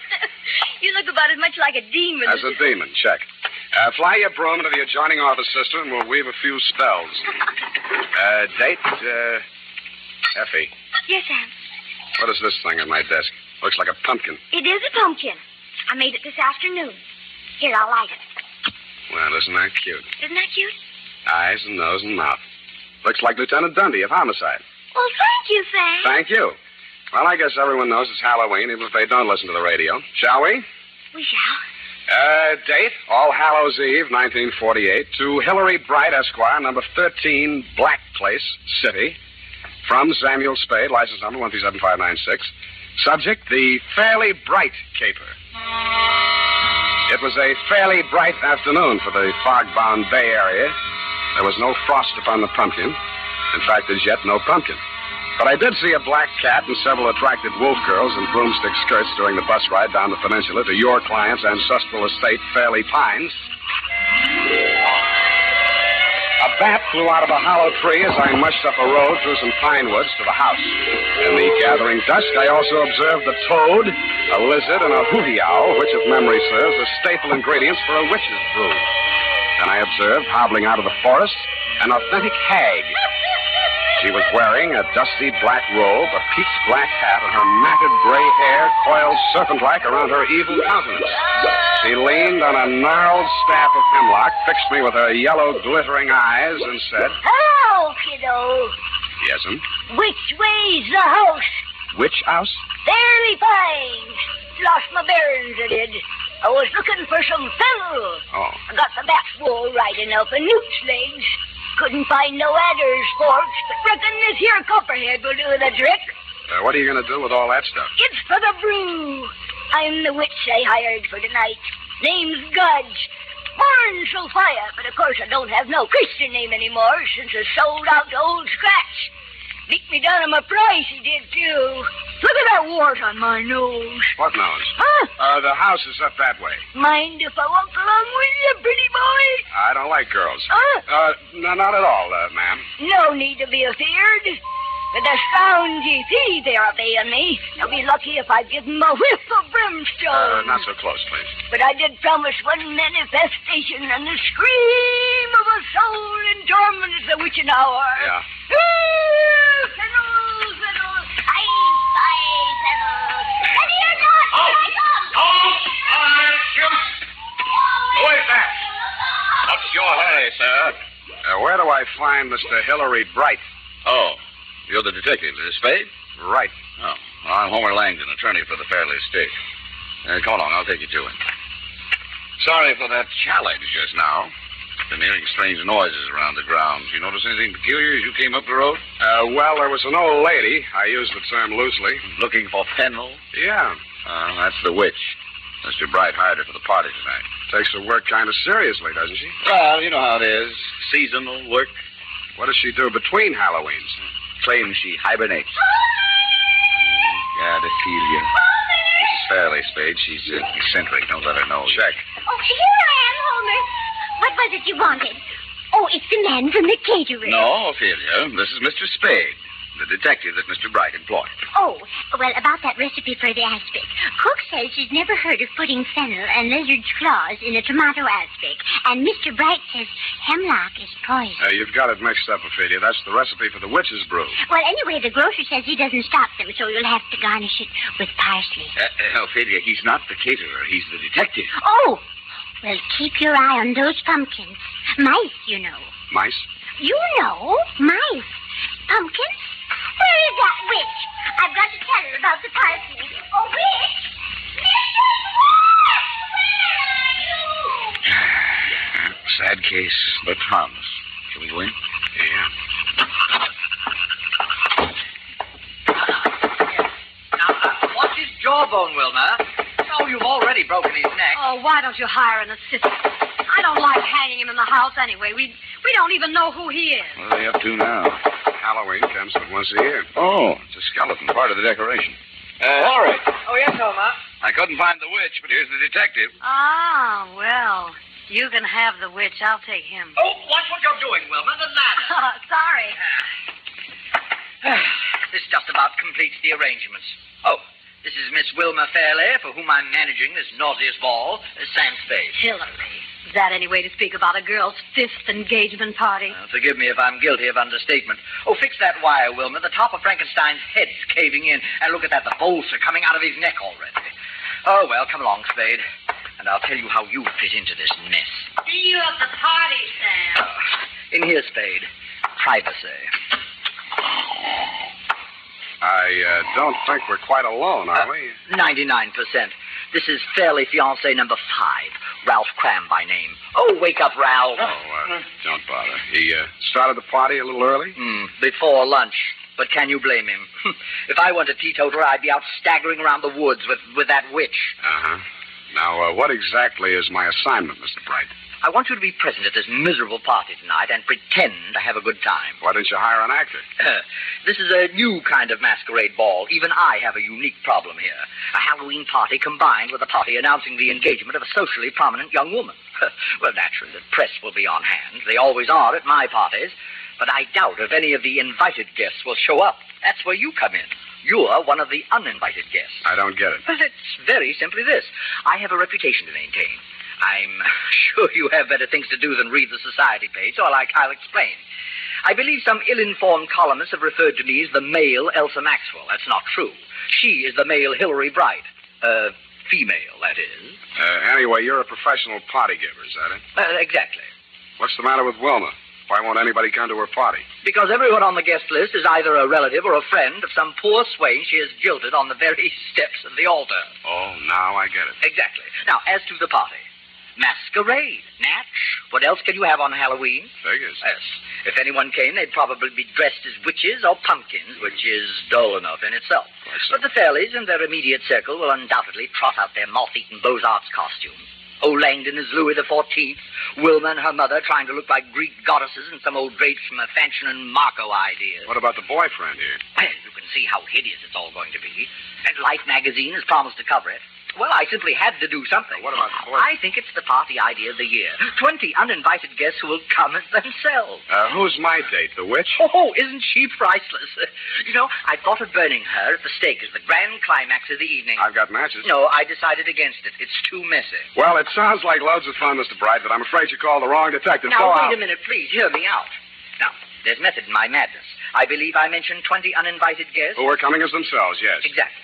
you look about as much like a demon. As a demon, check. Uh, fly your broom into the adjoining office, sister, and we'll weave a few spells. Uh, date, uh, Effie, Yes, Sam. what is this thing on my desk? Looks like a pumpkin. It is a pumpkin. I made it this afternoon. Here, I'll light it. Well, isn't that cute? Isn't that cute? Eyes and nose and mouth. Looks like Lieutenant Dundy of Homicide. Well, thank you, Sam. Thank you. Well, I guess everyone knows it's Halloween, even if they don't listen to the radio. Shall we? We shall. Uh, date, All Hallows Eve, 1948, to Hillary Bright, Esquire, number 13, Black Place, City. From Samuel Spade, license number 137596. Subject, the Fairly Bright Caper. It was a fairly bright afternoon for the fog-bound Bay Area. There was no frost upon the pumpkin. In fact, as yet, no pumpkin. But I did see a black cat and several attractive wolf girls in broomstick skirts during the bus ride down the peninsula to your client's ancestral estate, Fairley Pines. Bat flew out of a hollow tree as I mushed up a road through some pine woods to the house. In the gathering dusk, I also observed a toad, a lizard, and a hooty owl, which, if memory serves, are staple ingredients for a witch's brew. Then I observed, hobbling out of the forest, an authentic hag. She was wearing a dusty black robe, a peaked black hat, and her matted gray hair coiled serpent-like around her evil countenance. She leaned on a gnarled staff of hemlock, fixed me with her yellow, glittering eyes, and said, Hello, kiddo. Yes'm. Which way's the house? Which house? Fairly fine. Lost my bearings, I did. I was looking for some fennel. Oh. I got the back wool right enough and newt's legs. Couldn't find no adder's forks, but reckon this here copperhead will do the trick. Uh, what are you going to do with all that stuff? It's for the brew. I'm the witch they hired for tonight. Name's Gudge. Born Sophia, but of course I don't have no Christian name anymore since I sold out to Old Scratch. Beat me down on my price, he did too. Look at that wart on my nose. What nose? Huh? Uh, the house is up that way. Mind if I walk along with you, pretty boy? I don't like girls. Huh? Uh, no, not at all, uh, ma'am. No need to be afeared. With the scoungy fee they're obeying me, they'll be lucky if I give 'em a whiff of brimstone. Uh, not so close, please. But I did promise one manifestation, and the scream of a soul in torment is the witching hour. Yeah. Ooh, fiddle, fiddle, aye, aye, fiddle. Ready or not, here I come. Who is that? What's your hurry, sir? Uh, where do I find Mr. Hillary Bright? Oh, you're the detective, is Spade? Right. Oh, well, I'm Homer Langdon, attorney for the Fairley estate. Uh, come along, I'll take you to him. Sorry for that challenge just now. Been hearing strange noises around the grounds. You notice anything peculiar as you came up the road? Uh, well, there was an old lady. I use the term loosely. Looking for Fennel? Yeah. Uh, that's the witch. Mr. Bright hired her for the party tonight. Takes her work kind of seriously, doesn't she? Well, you know how it is. Seasonal work. What does she do between Halloweens? Claims she hibernates. God, I feel you. Mrs. Fairley, Spade. She's uh, eccentric. Don't let her know. Check. Oh, here I am, Homer. What was it you wanted? Oh, it's the man from the caterer. No, Ophelia. This is Mr. Spade, the detective that Mr. Bright employed. Oh, well, about that recipe for the aspic. Cook says she's never heard of putting fennel and lizard's claws in a tomato aspic. And Mr. Bright says hemlock is poison. Uh, you've got it mixed up, Ophelia. That's the recipe for the witch's brew. Well, anyway, the grocer says he doesn't stop them, so you'll have to garnish it with parsley. Uh, uh, Ophelia, he's not the caterer. He's the detective. Oh! Well, keep your eye on those pumpkins. Mice, you know. Mice? You know, mice. Pumpkins? Where is that witch? I've got to tell her about the parsley. Oh, witch! Mrs. Witch! Where are you? Sad case, but harmless. Shall we go in? Yeah. Now, uh, what's his jawbone, Wilma? Oh, you've already broken his neck. Oh, why don't you hire an assistant? I don't like hanging him in the house anyway. We we don't even know who he is. What are they up to now? Halloween comes but once a year. Oh, it's a skeleton, part of the decoration. Uh, Hillary, Oh, yes, Homer. I couldn't find the witch, but here's the detective. Ah, well, you can have the witch. I'll take him. Oh, watch what you're doing, Wilma. The ladder. Sorry. this just about completes the arrangements. Oh, this is Miss Wilma Fairley, for whom I'm managing this nauseous ball, uh, Sam Spade. Hillary. Is that any way to speak about a girl's fifth engagement party? Uh, forgive me if I'm guilty of understatement. Oh, fix that wire, Wilma. The top of Frankenstein's head's caving in. And look at that. The bolts are coming out of his neck already. Oh, well, come along, Spade. And I'll tell you how you fit into this mess. See you at the party, Sam. In here, Spade. Privacy. I uh, don't think we're quite alone, are we? 99%. This is Fairly fiancé number five, Ralph Cram by name. Oh, wake up, Ralph. Oh, uh, don't bother. He uh, started the party a little early? Hmm, before lunch. But can you blame him? if I weren't a teetotaler, I'd be out staggering around the woods with, with that witch. Uh huh. Now, uh, what exactly is my assignment, Mr. Bright? I want you to be present at this miserable party tonight and pretend to have a good time. Why don't you hire an actor? this is a new kind of masquerade ball. Even I have a unique problem here. A Halloween party combined with a party announcing the engagement of a socially prominent young woman. well, naturally, the press will be on hand. They always are at my parties. But I doubt if any of the invited guests will show up. That's where you come in. You're one of the uninvited guests. I don't get it. Well, it's very simply this. I have a reputation to maintain. I'm sure you have better things to do than read the society page, so I'll, I'll explain. I believe some ill-informed columnists have referred to me as the male Elsa Maxwell. That's not true. She is the male Hillary Bright. Uh, female, that is. Uh, anyway, you're a professional party giver, is that it? Uh, exactly. What's the matter with Wilma? Why won't anybody come to her party? Because everyone on the guest list is either a relative or a friend of some poor swain she has jilted on the very steps of the altar. Oh, now I get it. Exactly. Now, as to the party. Masquerade, Natch. What else can you have on Halloween? Figures. Yes. If anyone came, they'd probably be dressed as witches or pumpkins, which is dull enough in itself. But the Fairleys and their immediate circle will undoubtedly trot out their moth-eaten Beaux-Arts costumes. Old Langdon is Louis XIV. Wilma and her mother trying to look like Greek goddesses and some old drapes from a Fanchon and Marco idea. What about the boyfriend here? Well, you can see how hideous it's all going to be. And Life magazine has promised to cover it. Well, I simply had to do something. What about? I think it's the party idea of the year. Twenty uninvited guests who will come as themselves. Uh, who's my date? The witch? Oh, isn't she priceless? You know, I thought of burning her at the stake as the grand climax of the evening. I've got matches. No, I decided against it. It's too messy. Well, it sounds like loads of fun, Mr. Bright, but I'm afraid you called the wrong detective. Now, Go wait out. a minute, please. Hear me out. Now, there's method in my madness. I believe I mentioned 20 uninvited guests. Who are coming as themselves, yes. Exactly.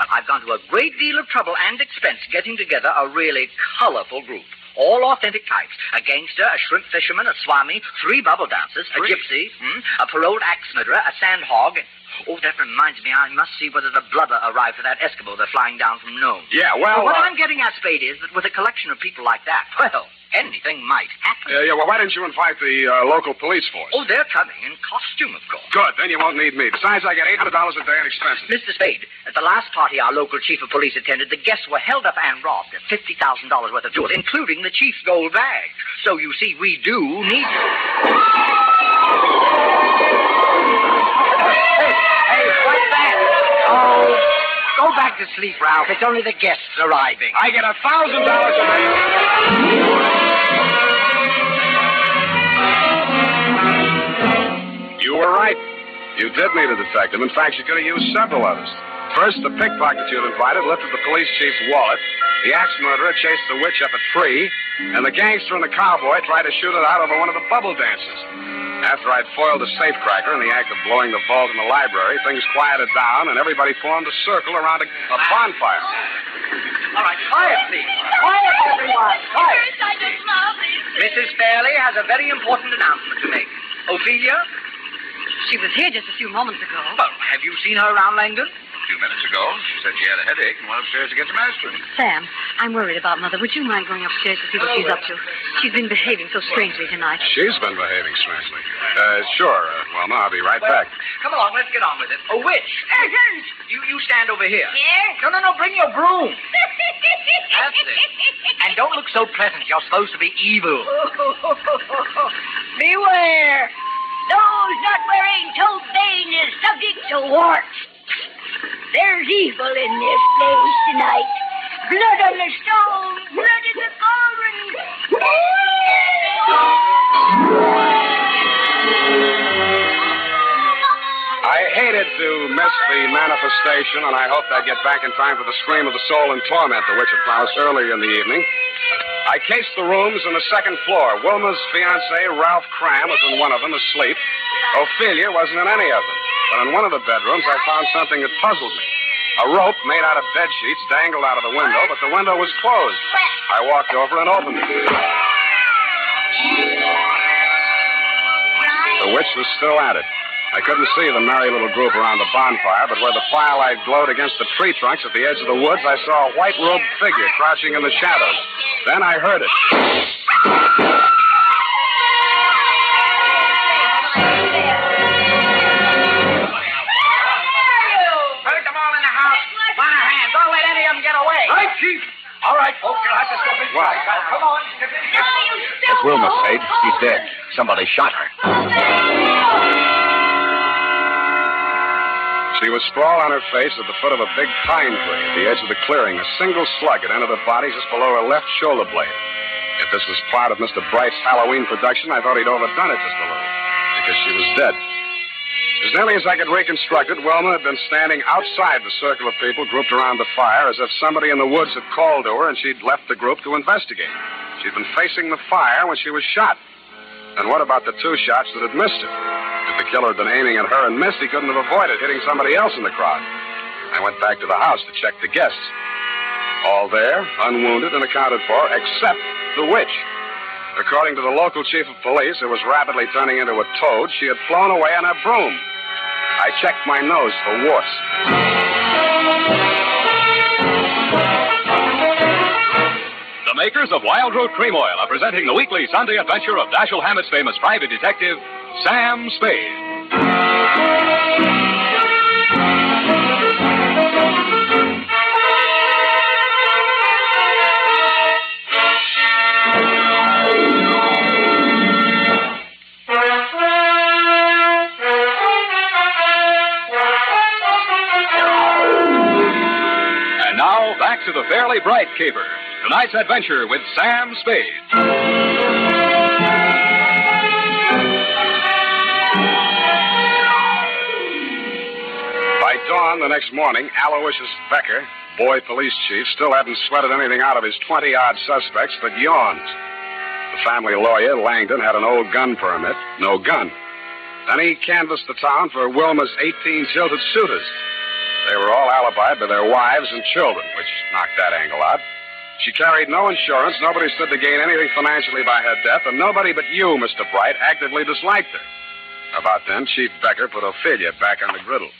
Well, I've gone to a great deal of trouble and expense getting together a really colorful group. All authentic types. A gangster, a shrimp fisherman, a swami, three bubble dancers, a Three? gypsy, hmm, a paroled axe murderer, a sand hog. Oh, that reminds me, I must see whether the blubber arrived for that Eskimo they're flying down from Nome. Yeah, well, what uh, I'm getting at, Spade, is that with a collection of people like that, well, anything might happen. Uh, yeah, well, why didn't you invite the uh, local police force? Oh, they're coming in costume, of course. Good, then you won't need me. Besides, I get $800 a day in expenses. Mr. Spade, at the last party our local chief of police attended, the guests were held up and robbed of $50,000 worth of jewels, including the chief's gold bag. So you see, we do need you. Hey, hey, what's that? Oh, go back to sleep, Ralph. It's only the guests arriving. I get a $1,000 a day. You were right. You did need a detective. In fact, you could have used several others. First, the pickpocket you'd invited lifted the police chief's wallet. The axe murderer chased the witch up a tree. And the gangster and the cowboy tried to shoot it out over one of the bubble dances. After I'd foiled the safecracker in the act of blowing the vault in the library, things quieted down and everybody formed a circle around a, a bonfire. All right, quiet, please. Quiet, everyone. Quiet. Mrs. Fairley has a very important announcement to make. Ophelia? She was here just a few moments ago. Well, have you seen her around Langdon? A few minutes ago, she said she had a headache and went upstairs to get some aspirin. Sam, I'm worried about Mother. Would you mind going upstairs to see what she's up to? She's been behaving so strangely tonight. She's been behaving strangely. Uh, sure. Uh, well, no, I'll be right back. Come along, let's get on with it. A witch. You you stand over here. Here? No, no, no, bring your broom. That's it. And don't look so pleasant. You're supposed to be evil. Beware! Those not wearing toad vein is subject to warts. There's evil in this place tonight. Blood on the stone, blood in the I hated to miss the manifestation, and I hoped I'd get back in time for the scream of the soul in torment, the witch had promised earlier in the evening. I cased the rooms on the second floor. Wilma's fiance, Ralph Cram, was in one of them, asleep. Ophelia wasn't in any of them. But in one of the bedrooms, I found something that puzzled me. A rope made out of bed sheets dangled out of the window, but the window was closed. I walked over and opened it. The witch was still at it. I couldn't see the merry little group around the bonfire, but where the firelight glowed against the tree trunks at the edge of the woods, I saw a white robed figure crouching in the shadows. Then I heard it. Them get. Right, Chief. All right, folks, you'll have to step inside. What? Now, come on, step inside. It's Wilma, Spade. She's dead. Somebody shot her. She was sprawled on her face at the foot of a big pine tree at the edge of the clearing. A single slug had entered her body just below her left shoulder blade. If this was part of Mr. Bright's Halloween production, I thought he'd overdone it just a little, because she was dead. As nearly as I could reconstruct it, Wilma had been standing outside the circle of people grouped around the fire as if somebody in the woods had called to her and she'd left the group to investigate. She'd been facing the fire when she was shot. And what about the two shots that had missed her? If the killer had been aiming at her and missed, he couldn't have avoided hitting somebody else in the crowd. I went back to the house to check the guests. All there, unwounded and accounted for, except the witch. According to the local chief of police, who was rapidly turning into a toad, she had flown away on her broom. I checked my nose for warts. The makers of Wildroot Cream Oil are presenting the weekly Sunday adventure of Dashiell Hammett's famous private detective, Sam Spade. To the Fairly Bright Caper. Tonight's adventure with Sam Spade. By dawn the next morning, Aloysius Becker, boy police chief, still hadn't sweated anything out of his 20 odd suspects but yawns. The family lawyer, Langdon, had an old gun permit, no gun. Then he canvassed the town for Wilma's 18 jilted suitors. They were all alibied by their wives and children, which knocked that angle out. She carried no insurance, nobody stood to gain anything financially by her death, and nobody but you, Mr. Bright, actively disliked her. About then, Chief Becker put Ophelia back on the griddle.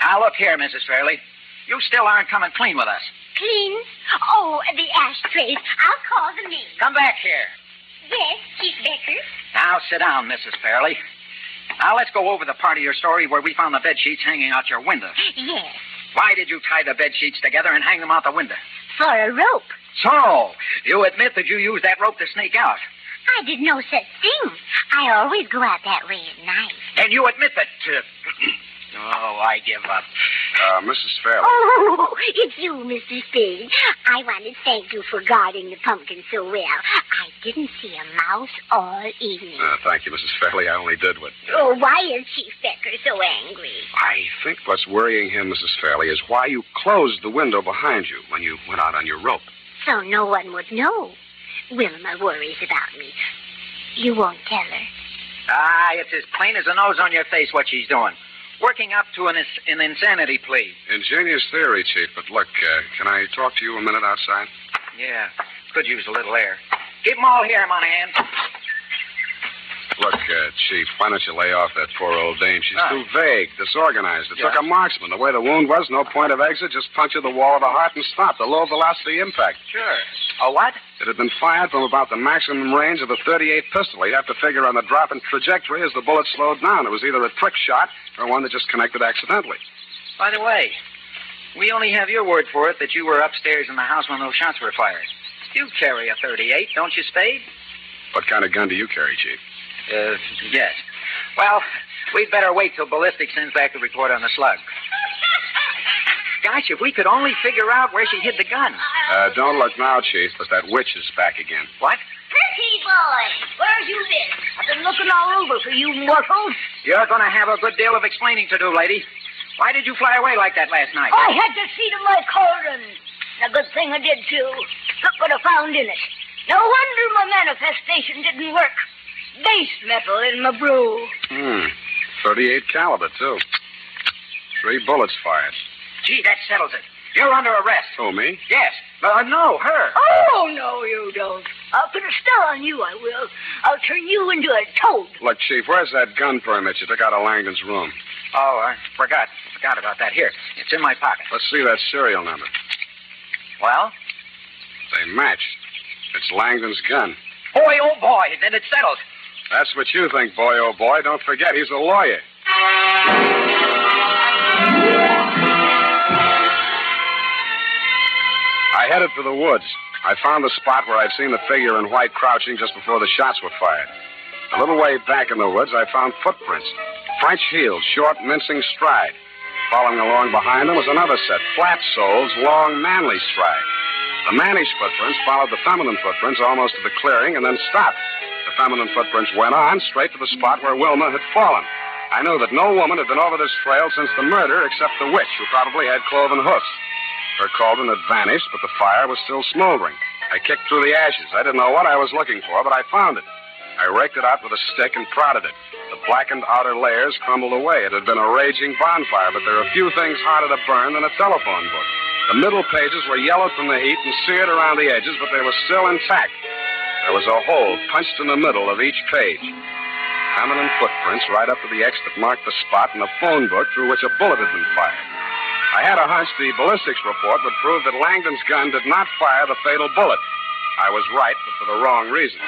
Now, look here, Mrs. Fairley. You still aren't coming clean with us. Clean? Oh, the ashtrays. I'll call the maid. Come back here. Yes, Chief Becker. Now, sit down, Mrs. Fairley. Now, let's go over the part of your story where we found the bed sheets hanging out your window. Yes, Why did you tie the bed sheets together and hang them out the window? for a rope. So, you admit that you used that rope to sneak out. I did no such thing. I always go out that way at night. And you admit that. Uh... oh, I give up. Uh, Mrs. Fairley. Oh, it's you, Mr. Spade. I want to thank you for guarding the pumpkin so well. I didn't see a mouse all evening. Uh, thank you, Mrs. Fairley. I only did what. Oh, why is Chief Becker so angry? I think what's worrying him, Mrs. Fairley, is why you closed the window behind you when you went out on your rope. So no one would know. Wilma worries about me. You won't tell her. Ah, it's as plain as a nose on your face what she's doing. Working up to an, an insanity plea. Ingenious theory, Chief, but look, uh, can I talk to you a minute outside? Yeah, could use a little air. Keep 'em all here, Monahan. Look, uh, Chief, why don't you lay off that poor old dame? She's Ah. too vague, disorganized. It took Yeah. a marksman. The way the wound was, no point of exit, just punctured the wall of the heart and stopped. A low velocity impact. Sure. A what? It had been fired from about the maximum range of a 38 pistol. You'd have to figure on the drop in trajectory as the bullet slowed down. It was either a trick shot or one that just connected accidentally. By the way, we only have your word for it that you were upstairs in the house when those shots were fired. You carry a 38, don't you, Spade? What kind of gun do you carry, Chief? Uh, yes. Well, we'd better wait till ballistics sends back the report on the slug. Gosh, if we could only figure out where she hid the gun. Uh, don't look now, Chief, but that witch is back again. What? Pretty boy, where've you been? I've been looking all over for you mortals. You're going to have a good deal of explaining to do, lady. Why did you fly away like that last night? I had to see to my cauldron. A good thing I did, too. Look what I found in it. No wonder my manifestation didn't work. Base metal in my brew. Hmm. 38 caliber, too. Three bullets fired. Gee, that settles it. You're under arrest. Oh, me? Yes. Uh, no, her. Oh, no, you don't. I'll put a spell on you, I will. I'll turn you into a toad. Look, Chief, where's that gun permit you took out of Langdon's room? Oh, I forgot. Forgot about that. Here, it's in my pocket. Let's see that serial number. Well? They match. It's Langdon's gun. Boy, oh boy, then it's settled. That's what you think, boy, oh boy. Don't forget, he's a lawyer. I headed for the woods. I found the spot where I'd seen the figure in white crouching just before the shots were fired. A little way back in the woods, I found footprints. French heels, short, mincing stride. Following along behind them was another set, flat soles, long, manly stride. The mannish footprints followed the feminine footprints almost to the clearing and then stopped. The feminine footprints went on straight to the spot where Wilma had fallen. I knew that no woman had been over this trail since the murder except the witch, who probably had cloven hoofs. Her cauldron had vanished, but the fire was still smoldering. I kicked through the ashes. I didn't know what I was looking for, but I found it. I raked it out with a stick and prodded it. The blackened outer layers crumbled away. It had been a raging bonfire, but there are few things harder to burn than a telephone book. The middle pages were yellowed from the heat and seared around the edges, but they were still intact. There was a hole punched in the middle of each page. Feminine footprints right up to the X that marked the spot in the phone book through which a bullet had been fired. I had a hunch the ballistics report would prove that Langdon's gun did not fire the fatal bullet. I was right, but for the wrong reason.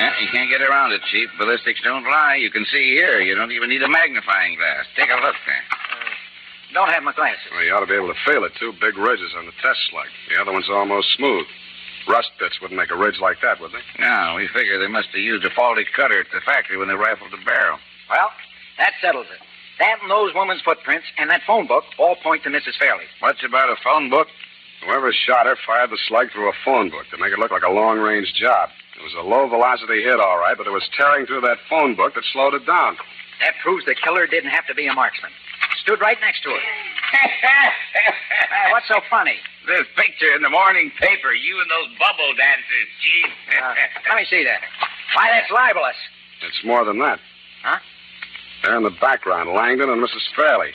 Yeah, you can't get around it, Chief. Ballistics don't lie. You can see here. You don't even need a magnifying glass. Take a look there. Don't have my glasses. Well, you ought to be able to feel it, too. Big ridges on the test slug. The other one's almost smooth. Rust bits wouldn't make a ridge like that, would they? No, we figure they must have used a faulty cutter at the factory when they rifled the barrel. Well, that settles it. That and those woman's footprints and that phone book all point to Mrs. Fairley. What's about a phone book? Whoever shot her fired the slug through a phone book to make it look like a long range job. It was a low velocity hit, all right, but it was tearing through that phone book that slowed it down. That proves the killer didn't have to be a marksman. Stood right next to her. Uh, what's so funny? This picture in the morning paper, you and those bubble dancers, Chief. Uh, let me see that. Why, that's libelous. It's more than that. Huh? There in the background, Langdon and Mrs. Fairley.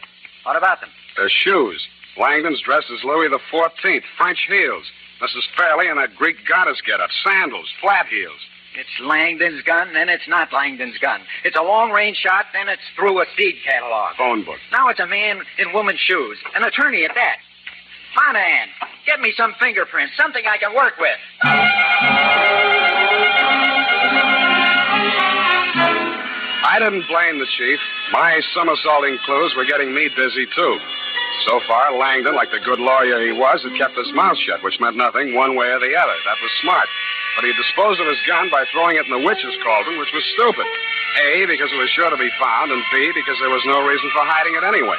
What about them? Their shoes. Langdon's dressed as Louis the Fourteenth, French heels. Mrs. Fairley in that Greek goddess getup, sandals, flat heels. It's Langdon's gun, then it's not Langdon's gun. It's a long range shot, then it's through a speed catalog. Phone book. Now it's a man in woman's shoes. An attorney at that. Monahan, get me some fingerprints, something I can work with. I didn't blame the chief. My somersaulting clues were getting me dizzy, too. So far, Langdon, like the good lawyer he was, had kept his mouth shut, which meant nothing one way or the other. That was smart. But he disposed of his gun by throwing it in the witch's cauldron, which was stupid. A, because it was sure to be found, and B, because there was no reason for hiding it anyway.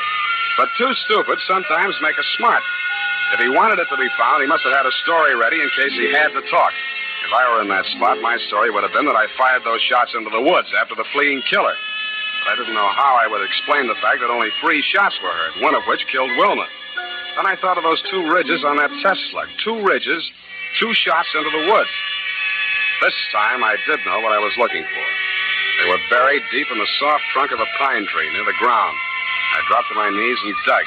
But two stupid sometimes make a smart. If he wanted it to be found, he must have had a story ready in case he had to talk. If I were in that spot, my story would have been that I fired those shots into the woods after the fleeing killer. I didn't know how I would explain the fact that only three shots were heard, one of which killed Wilma. Then I thought of those two ridges on that test slug. Two ridges, two shots into the woods. This time I did know what I was looking for. They were buried deep in the soft trunk of a pine tree near the ground. I dropped to my knees and dug.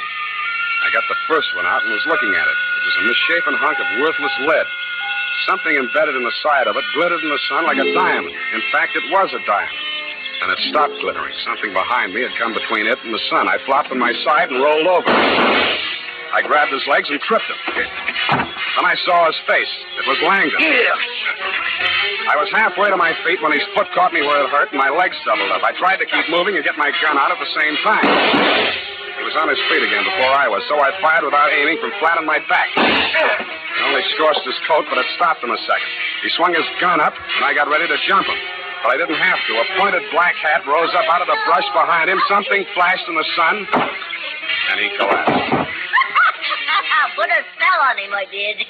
I got the first one out and was looking at it. It was a misshapen hunk of worthless lead. Something embedded in the side of it glittered in the sun like a diamond. In fact, it was a diamond. And it stopped glittering. Something behind me had come between it and the sun. I flopped on my side and rolled over. I grabbed his legs and tripped him. Then I saw his face. It was Langdon. I was halfway to my feet when his foot caught me where it hurt and my legs doubled up. I tried to keep moving and get my gun out at the same time. He was on his feet again before I was, so I fired without aiming from flat on my back. It only scorched his coat, but it stopped in a second. He swung his gun up, and I got ready to jump him. But I didn't have to. A pointed black hat rose up out of the brush behind him. Something flashed in the sun, and he collapsed. Put a spell on him, I did.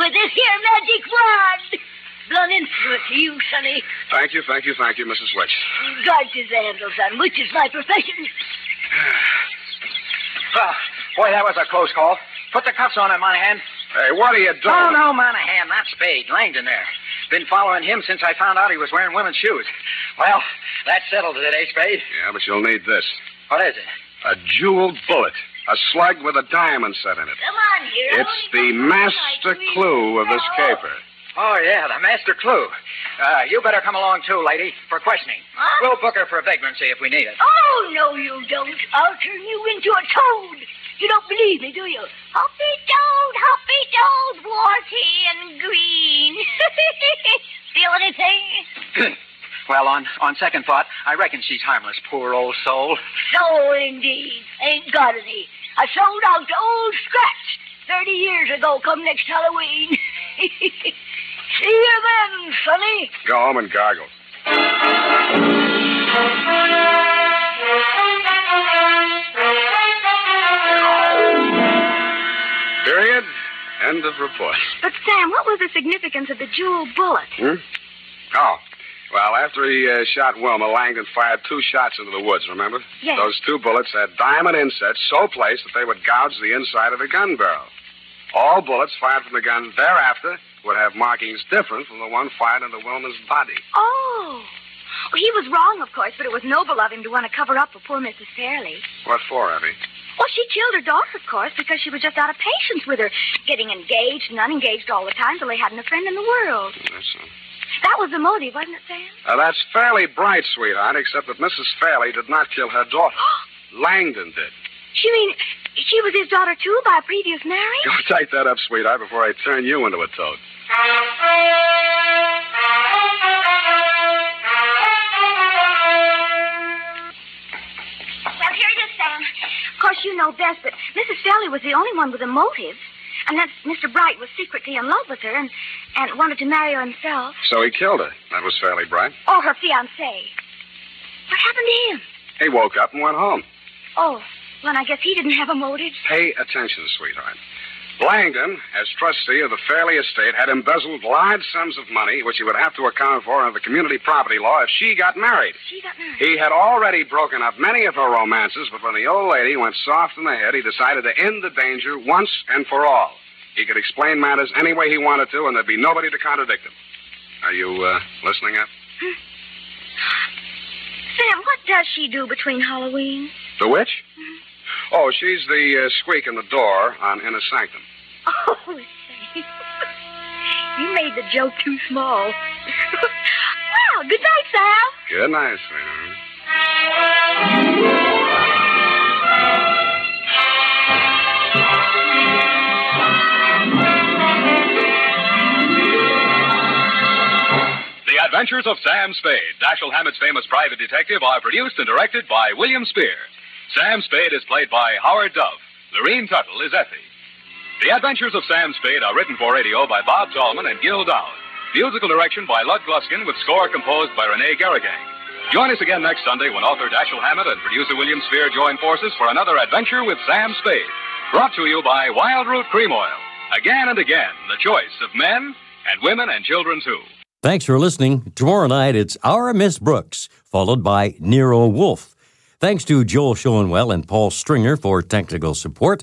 With this here magic wand. Blown influence to you, Sonny. Thank you, thank you, thank you, Mrs. Witch. Guard is the handle, son, which is my profession. Oh, boy, that was a close call. Put the cuffs on him, Monahan. Hey, what are you doing? Oh, no, Monahan, not Spade. Langdon there. Been following him since I found out he was wearing women's shoes. Well, that settles it, eh, Spade? Yeah, but you'll need this. What is it? A jeweled bullet. A slug with a diamond set in it. Come on, here. It's the master clue of this caper. Oh, yeah, the master clue. Uh, you better come along, too, lady, for questioning. Huh? We'll book her for vagrancy if we need it. Oh, no, you don't. I'll turn you into a toad. You don't believe me, do you? Hoppy toad, hoppy toad, warty and green. Feel anything? well, on, on second thought, I reckon she's harmless, poor old soul. So indeed. Ain't got any. I sold out to old Scratch thirty years ago, come next Halloween. See you then, Sonny. Go home and gargle. End of report. But, Sam, what was the significance of the jewel bullet? Hmm? Oh. Well, after he uh, shot Wilma, Langdon fired two shots into the woods, remember? Yes. Those two bullets had diamond insets so placed that they would gouge the inside of the gun barrel. All bullets fired from the gun thereafter would have markings different from the one fired into Wilma's body. Oh. Well, he was wrong, of course, but it was noble of him to want to cover up for poor Mrs. Fairley. What for, Effie? Well, she killed her daughter, of course, because she was just out of patience with her, getting engaged and unengaged all the time till they hadn't a friend in the world. That's so. That was the motive, wasn't it, Sam? Uh, that's fairly bright, sweetheart, except that Mrs. Fairley did not kill her daughter. Langdon did. She mean she was his daughter too by a previous marriage? Go take that up, sweetheart, before I turn you into a toad. Of course, you know best, but Mrs. Fairley was the only one with a motive. And that Mr. Bright was secretly in love with her and, and wanted to marry her himself. So he killed her. That was fairly bright. Or her fiancé. What happened to him? He woke up and went home. Oh, well, I guess he didn't have a motive. Pay attention, sweetheart. Langdon, as trustee of the Fairley estate, had embezzled large sums of money, which he would have to account for under the community property law if she got married. She got married. He had already broken up many of her romances, but when the old lady went soft in the head, he decided to end the danger once and for all. He could explain matters any way he wanted to, and there'd be nobody to contradict him. Are you uh, listening up? Sam, what does she do between Halloween? The witch? Oh, she's the uh, squeak in the door on Inner Sanctum. Oh, say. you made the joke too small. well, good night, Sam. Good night, sweetheart. The Adventures of Sam Spade, Dashiell Hammett's famous private detective, are produced and directed by William Spier. Sam Spade is played by Howard Duff. Lurene Tuttle is Effie. The Adventures of Sam Spade are written for radio by Bob Tallman and Gil Doud. Musical direction by Lud Gluskin with score composed by René Garriguenc. Join us again next Sunday when author Dashiell Hammett and producer William Spier join forces for another adventure with Sam Spade. Brought to you by Wildroot Cream Oil. Again and again, the choice of men and women and children too. Thanks for listening. Tomorrow night, it's Our Miss Brooks, followed by Nero Wolfe. Thanks to Joel Schoenwell and Paul Stringer for technical support.